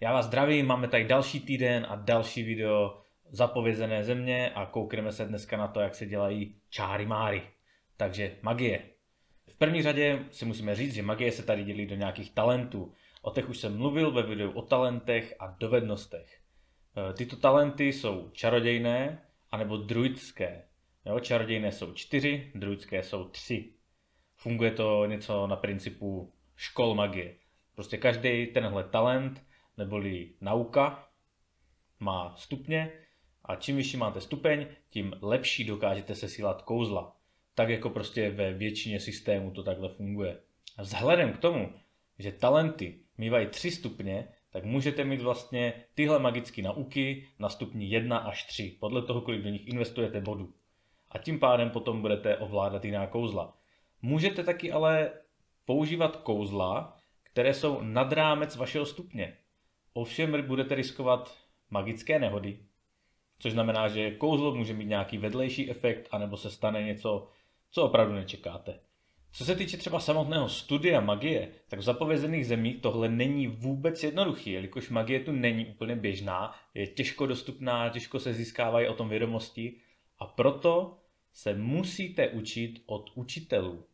Já vás zdravím, máme tady další týden a další video zapovězené země a koukneme se dneska na to, jak se dělají čáry máry. Takže magie. V první řadě si musíme říct, že magie se tady dělí do nějakých talentů. O těch už jsem mluvil ve videu o talentech a dovednostech. E, tyto talenty jsou čarodějné anebo druidské. Jo, čarodějné jsou čtyři, druidské jsou tři. Funguje to něco na principu škol magie. Prostě každý tenhle talent neboli nauka má stupně a čím vyšší máte stupeň, tím lepší dokážete sesílat kouzla. Tak jako prostě ve většině systémů to takhle funguje. A vzhledem k tomu, že talenty mývají tři stupně, tak můžete mít vlastně tyhle magické nauky na stupni 1 až 3, podle toho, kolik do nich investujete bodů. A tím pádem potom budete ovládat jiná kouzla. Můžete taky ale používat kouzla, které jsou nad rámec vašeho stupně. Ovšem budete riskovat magické nehody, což znamená, že kouzlo může mít nějaký vedlejší efekt, anebo se stane něco, co opravdu nečekáte. Co se týče třeba samotného studia magie, tak v zapovězených zemích tohle není vůbec jednoduchý, jelikož magie tu není úplně běžná, je těžko dostupná, těžko se získávají o tom vědomosti a proto se musíte učit od učitelů.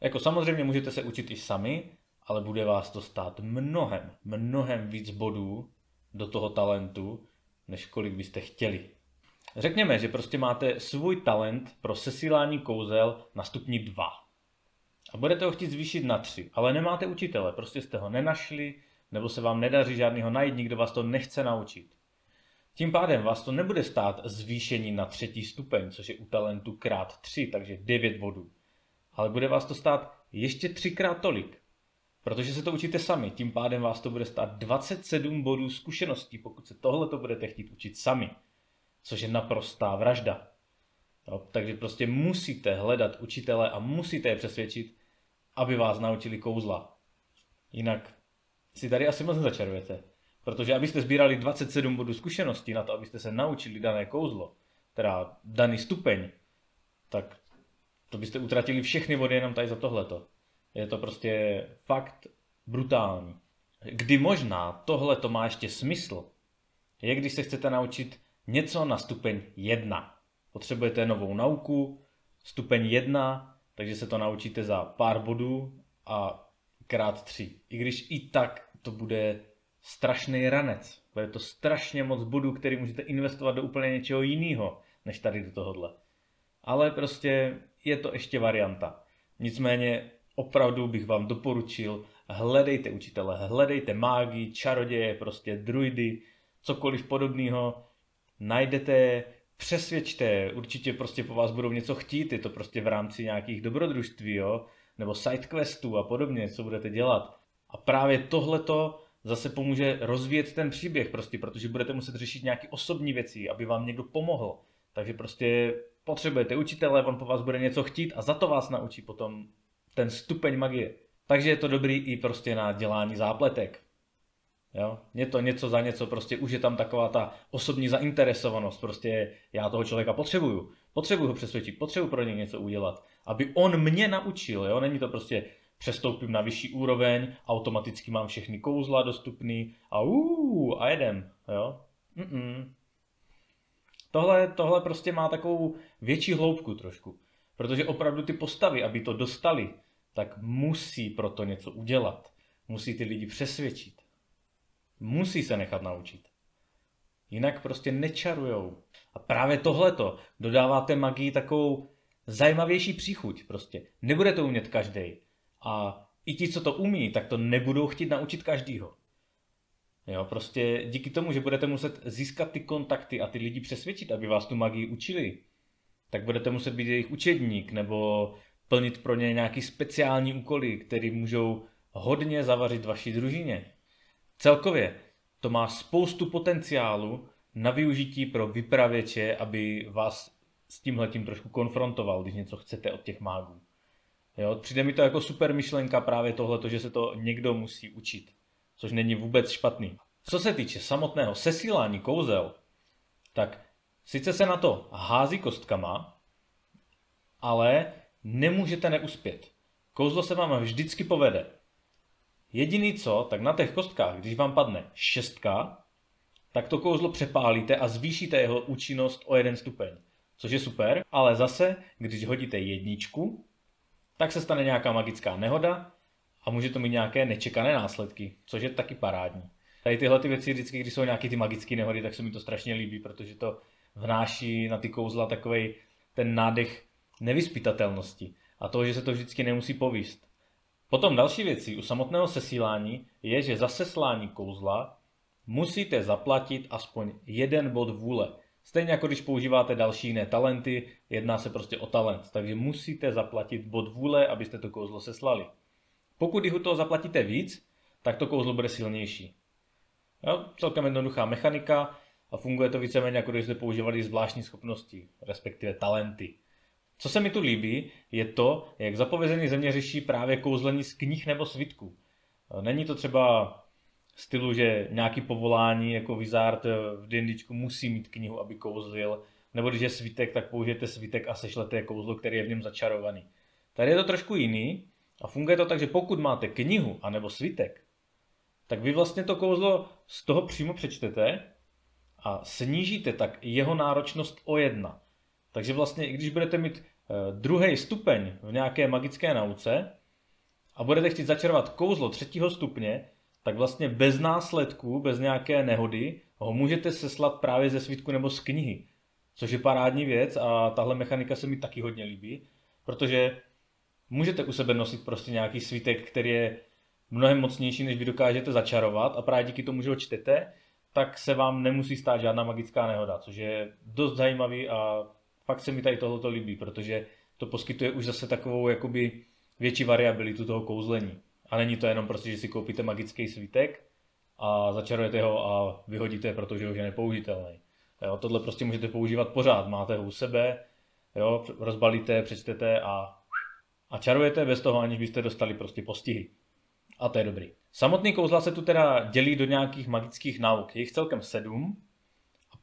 Jako samozřejmě můžete se učit i sami, ale bude vás to stát mnohem, mnohem víc bodů do toho talentu, než kolik byste chtěli. Řekněme, že prostě máte svůj talent pro sesílání kouzel na stupni 2. A budete ho chtít zvýšit na 3, ale nemáte učitele, prostě jste ho nenašli, nebo se vám nedaří žádného najít, nikdo vás to nechce naučit. Tím pádem vás to nebude stát zvýšení na třetí stupeň, což je u talentu krát 3, takže 9 bodů. Ale bude vás to stát ještě třikrát tolik, protože se to učíte sami. Tím pádem vás to bude stát 27 bodů zkušeností, pokud se tohle to budete chtít učit sami, což je naprostá vražda. No, takže prostě musíte hledat učitele a musíte je přesvědčit, aby vás naučili kouzla. Jinak si tady asi moc nezačarujete. Protože abyste sbírali 27 bodů zkušeností na to, abyste se naučili dané kouzlo, teda daný stupeň, tak to byste utratili všechny body jenom tady za tohleto. Je to prostě fakt brutální. Kdy možná tohle to má ještě smysl, je když se chcete naučit něco na stupeň 1. Potřebujete novou nauku, stupeň 1, takže se to naučíte za pár bodů a krát 3. I když i tak to bude strašný ranec. Bude to strašně moc bodů, který můžete investovat do úplně něčeho jiného, než tady do tohohle. Ale prostě je to ještě varianta. Nicméně opravdu bych vám doporučil, hledejte učitele, hledejte mágy, čaroděje, prostě druidy, cokoliv podobného, najdete, přesvědčte, určitě prostě po vás budou něco chtít, je to prostě v rámci nějakých dobrodružství, jo, nebo sidequestů a podobně, co budete dělat. A právě tohleto zase pomůže rozvíjet ten příběh prostě, protože budete muset řešit nějaké osobní věci, aby vám někdo pomohl. Takže prostě potřebujete učitele, on po vás bude něco chtít a za to vás naučí potom ten stupeň magie. Takže je to dobrý i prostě na dělání zápletek. Jo? Je to něco za něco, prostě už je tam taková ta osobní zainteresovanost, prostě já toho člověka potřebuju, potřebuju ho přesvědčit, potřebuju pro něj něco udělat, aby on mě naučil, jo? není to prostě přestoupím na vyšší úroveň, automaticky mám všechny kouzla dostupný a uu, a jedem, jo. Mm-mm. Tohle, tohle prostě má takovou větší hloubku trošku, protože opravdu ty postavy, aby to dostali, tak musí proto něco udělat. Musí ty lidi přesvědčit. Musí se nechat naučit. Jinak prostě nečarujou. A právě tohleto dodává té magii takovou zajímavější příchuť prostě. Nebude to umět každý. A i ti, co to umí, tak to nebudou chtít naučit každýho. Jo, prostě díky tomu, že budete muset získat ty kontakty a ty lidi přesvědčit, aby vás tu magii učili, tak budete muset být jejich učedník nebo plnit pro ně nějaký speciální úkoly, které můžou hodně zavařit vaší družině. Celkově to má spoustu potenciálu na využití pro vypravěče, aby vás s tímhletím trošku konfrontoval, když něco chcete od těch mágů. Jo, přijde mi to jako super myšlenka právě tohle, že se to někdo musí učit, což není vůbec špatný. Co se týče samotného sesílání kouzel, tak sice se na to hází kostkama, ale nemůžete neuspět. Kouzlo se vám vždycky povede. Jediný co, tak na těch kostkách, když vám padne šestka, tak to kouzlo přepálíte a zvýšíte jeho účinnost o jeden stupeň. Což je super, ale zase, když hodíte jedničku, tak se stane nějaká magická nehoda a může to mít nějaké nečekané následky, což je taky parádní. Tady tyhle ty věci vždycky, když jsou nějaké ty magické nehody, tak se mi to strašně líbí, protože to vnáší na ty kouzla takový ten nádech nevyspytatelnosti a toho, že se to vždycky nemusí povíst. Potom další věcí u samotného sesílání je, že za seslání kouzla musíte zaplatit aspoň jeden bod vůle. Stejně jako když používáte další jiné talenty, jedná se prostě o talent, takže musíte zaplatit bod vůle, abyste to kouzlo seslali. Pokud u toho zaplatíte víc, tak to kouzlo bude silnější. Jo, celkem jednoduchá mechanika a funguje to víceméně jako když jste používali zvláštní schopnosti, respektive talenty. Co se mi tu líbí, je to, jak zapovězený země řeší právě kouzlení z knih nebo svitků. Není to třeba stylu, že nějaký povolání jako Wizard v D&Dčku musí mít knihu, aby kouzlil, nebo když je svitek, tak použijete svitek a sešlete kouzlo, který je v něm začarovaný. Tady je to trošku jiný a funguje to tak, že pokud máte knihu anebo svitek, tak vy vlastně to kouzlo z toho přímo přečtete a snížíte tak jeho náročnost o jedna. Takže vlastně, i když budete mít eh, druhý stupeň v nějaké magické nauce a budete chtít začarovat kouzlo třetího stupně, tak vlastně bez následků, bez nějaké nehody, ho můžete seslat právě ze svítku nebo z knihy. Což je parádní věc a tahle mechanika se mi taky hodně líbí, protože můžete u sebe nosit prostě nějaký svítek, který je mnohem mocnější, než vy dokážete začarovat a právě díky tomu, že ho čtete, tak se vám nemusí stát žádná magická nehoda, což je dost zajímavý a fakt se mi tady tohoto líbí, protože to poskytuje už zase takovou jakoby větší variabilitu toho kouzlení. A není to jenom prostě, že si koupíte magický svítek a začarujete ho a vyhodíte, protože už je nepoužitelný. Jo, tohle prostě můžete používat pořád, máte ho u sebe, jo, rozbalíte, přečtete a, a čarujete bez toho, aniž byste dostali prostě postihy. A to je dobrý. Samotný kouzla se tu teda dělí do nějakých magických nauk. Je jich celkem sedm.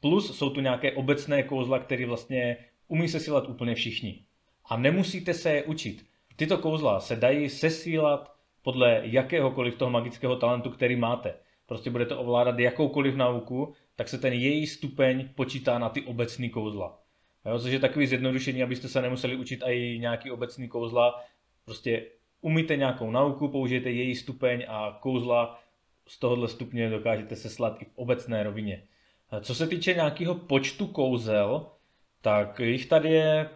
Plus jsou tu nějaké obecné kouzla, které vlastně umí sesílat úplně všichni. A nemusíte se je učit. Tyto kouzla se dají sesílat podle jakéhokoliv toho magického talentu, který máte. Prostě budete ovládat jakoukoliv nauku, tak se ten její stupeň počítá na ty obecní kouzla. Jo, což je takový zjednodušení, abyste se nemuseli učit i nějaký obecný kouzla. Prostě umíte nějakou nauku, použijete její stupeň a kouzla z tohohle stupně dokážete seslat i v obecné rovině. Co se týče nějakého počtu kouzel, tak jich tady je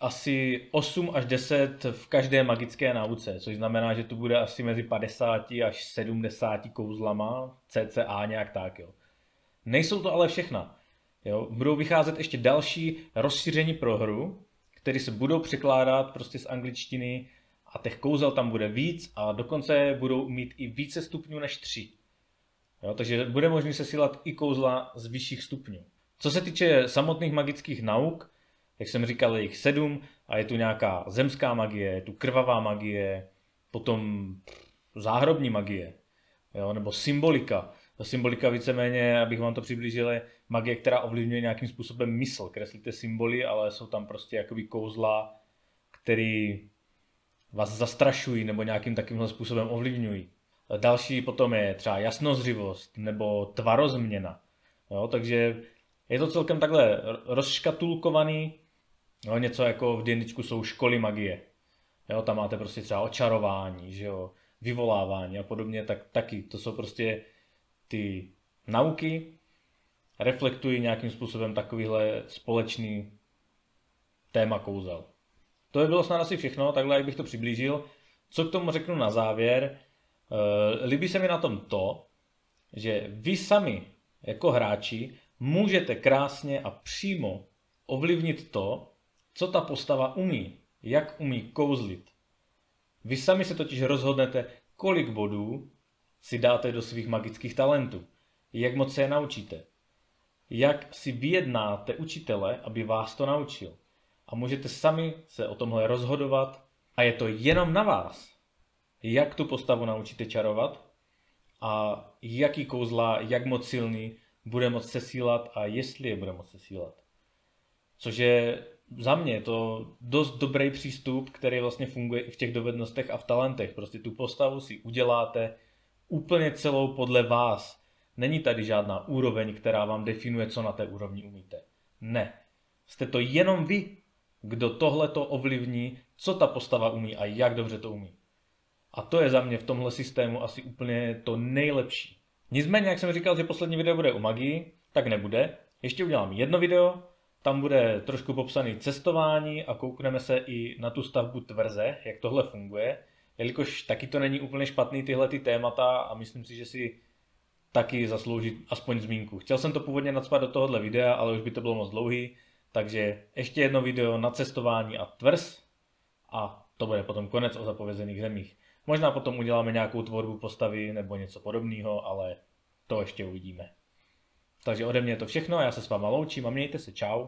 asi 8 až 10 v každé magické nauce, což znamená, že tu bude asi mezi 50 až 70 kouzlama, cca nějak tak. Jo. Nejsou to ale všechna. Jo. Budou vycházet ještě další rozšíření pro hru, které se budou překládat prostě z angličtiny a těch kouzel tam bude víc a dokonce budou mít i více stupňů než 3. Jo, takže bude možné sesílat i kouzla z vyšších stupňů. Co se týče samotných magických nauk, jak jsem říkal, je jich sedm a je tu nějaká zemská magie, je tu krvavá magie, potom záhrobní magie, jo, nebo symbolika. Ta symbolika víceméně, abych vám to přiblížil, je magie, která ovlivňuje nějakým způsobem mysl. Kreslíte symboly, ale jsou tam prostě jakoby kouzla, který vás zastrašují nebo nějakým takovým způsobem ovlivňují. Další potom je třeba jasnozřivost nebo tvarozměna. Jo, takže je to celkem takhle rozškatulkovaný, jo, něco jako v D&Dčku jsou školy magie. Jo, tam máte prostě třeba očarování, že jo, vyvolávání a podobně, tak taky. To jsou prostě ty nauky, reflektují nějakým způsobem takovýhle společný téma kouzel. To by bylo snad asi všechno, takhle jak bych to přiblížil. Co k tomu řeknu na závěr? E, líbí se mi na tom to, že vy sami jako hráči můžete krásně a přímo ovlivnit to, co ta postava umí, jak umí kouzlit. Vy sami se totiž rozhodnete, kolik bodů si dáte do svých magických talentů, jak moc se je naučíte, jak si vyjednáte učitele, aby vás to naučil. A můžete sami se o tomhle rozhodovat a je to jenom na vás, jak tu postavu naučíte čarovat a jaký kouzla, jak moc silný bude moct sesílat a jestli je bude moct sesílat. Což je za mě to dost dobrý přístup, který vlastně funguje i v těch dovednostech a v talentech. Prostě tu postavu si uděláte úplně celou podle vás. Není tady žádná úroveň, která vám definuje, co na té úrovni umíte. Ne. Jste to jenom vy, kdo tohle to ovlivní, co ta postava umí a jak dobře to umí. A to je za mě v tomhle systému asi úplně to nejlepší. Nicméně, jak jsem říkal, že poslední video bude o magii, tak nebude. Ještě udělám jedno video, tam bude trošku popsaný cestování a koukneme se i na tu stavbu tvrze, jak tohle funguje, jelikož taky to není úplně špatný tyhle ty témata a myslím si, že si taky zaslouží aspoň zmínku. Chtěl jsem to původně nadspat do tohohle videa, ale už by to bylo moc dlouhý, takže ještě jedno video na cestování a tvrz a to bude potom konec o zapovězených zemích. Možná potom uděláme nějakou tvorbu postavy nebo něco podobného, ale to ještě uvidíme. Takže ode mě je to všechno, já se s váma loučím a mějte se, čau.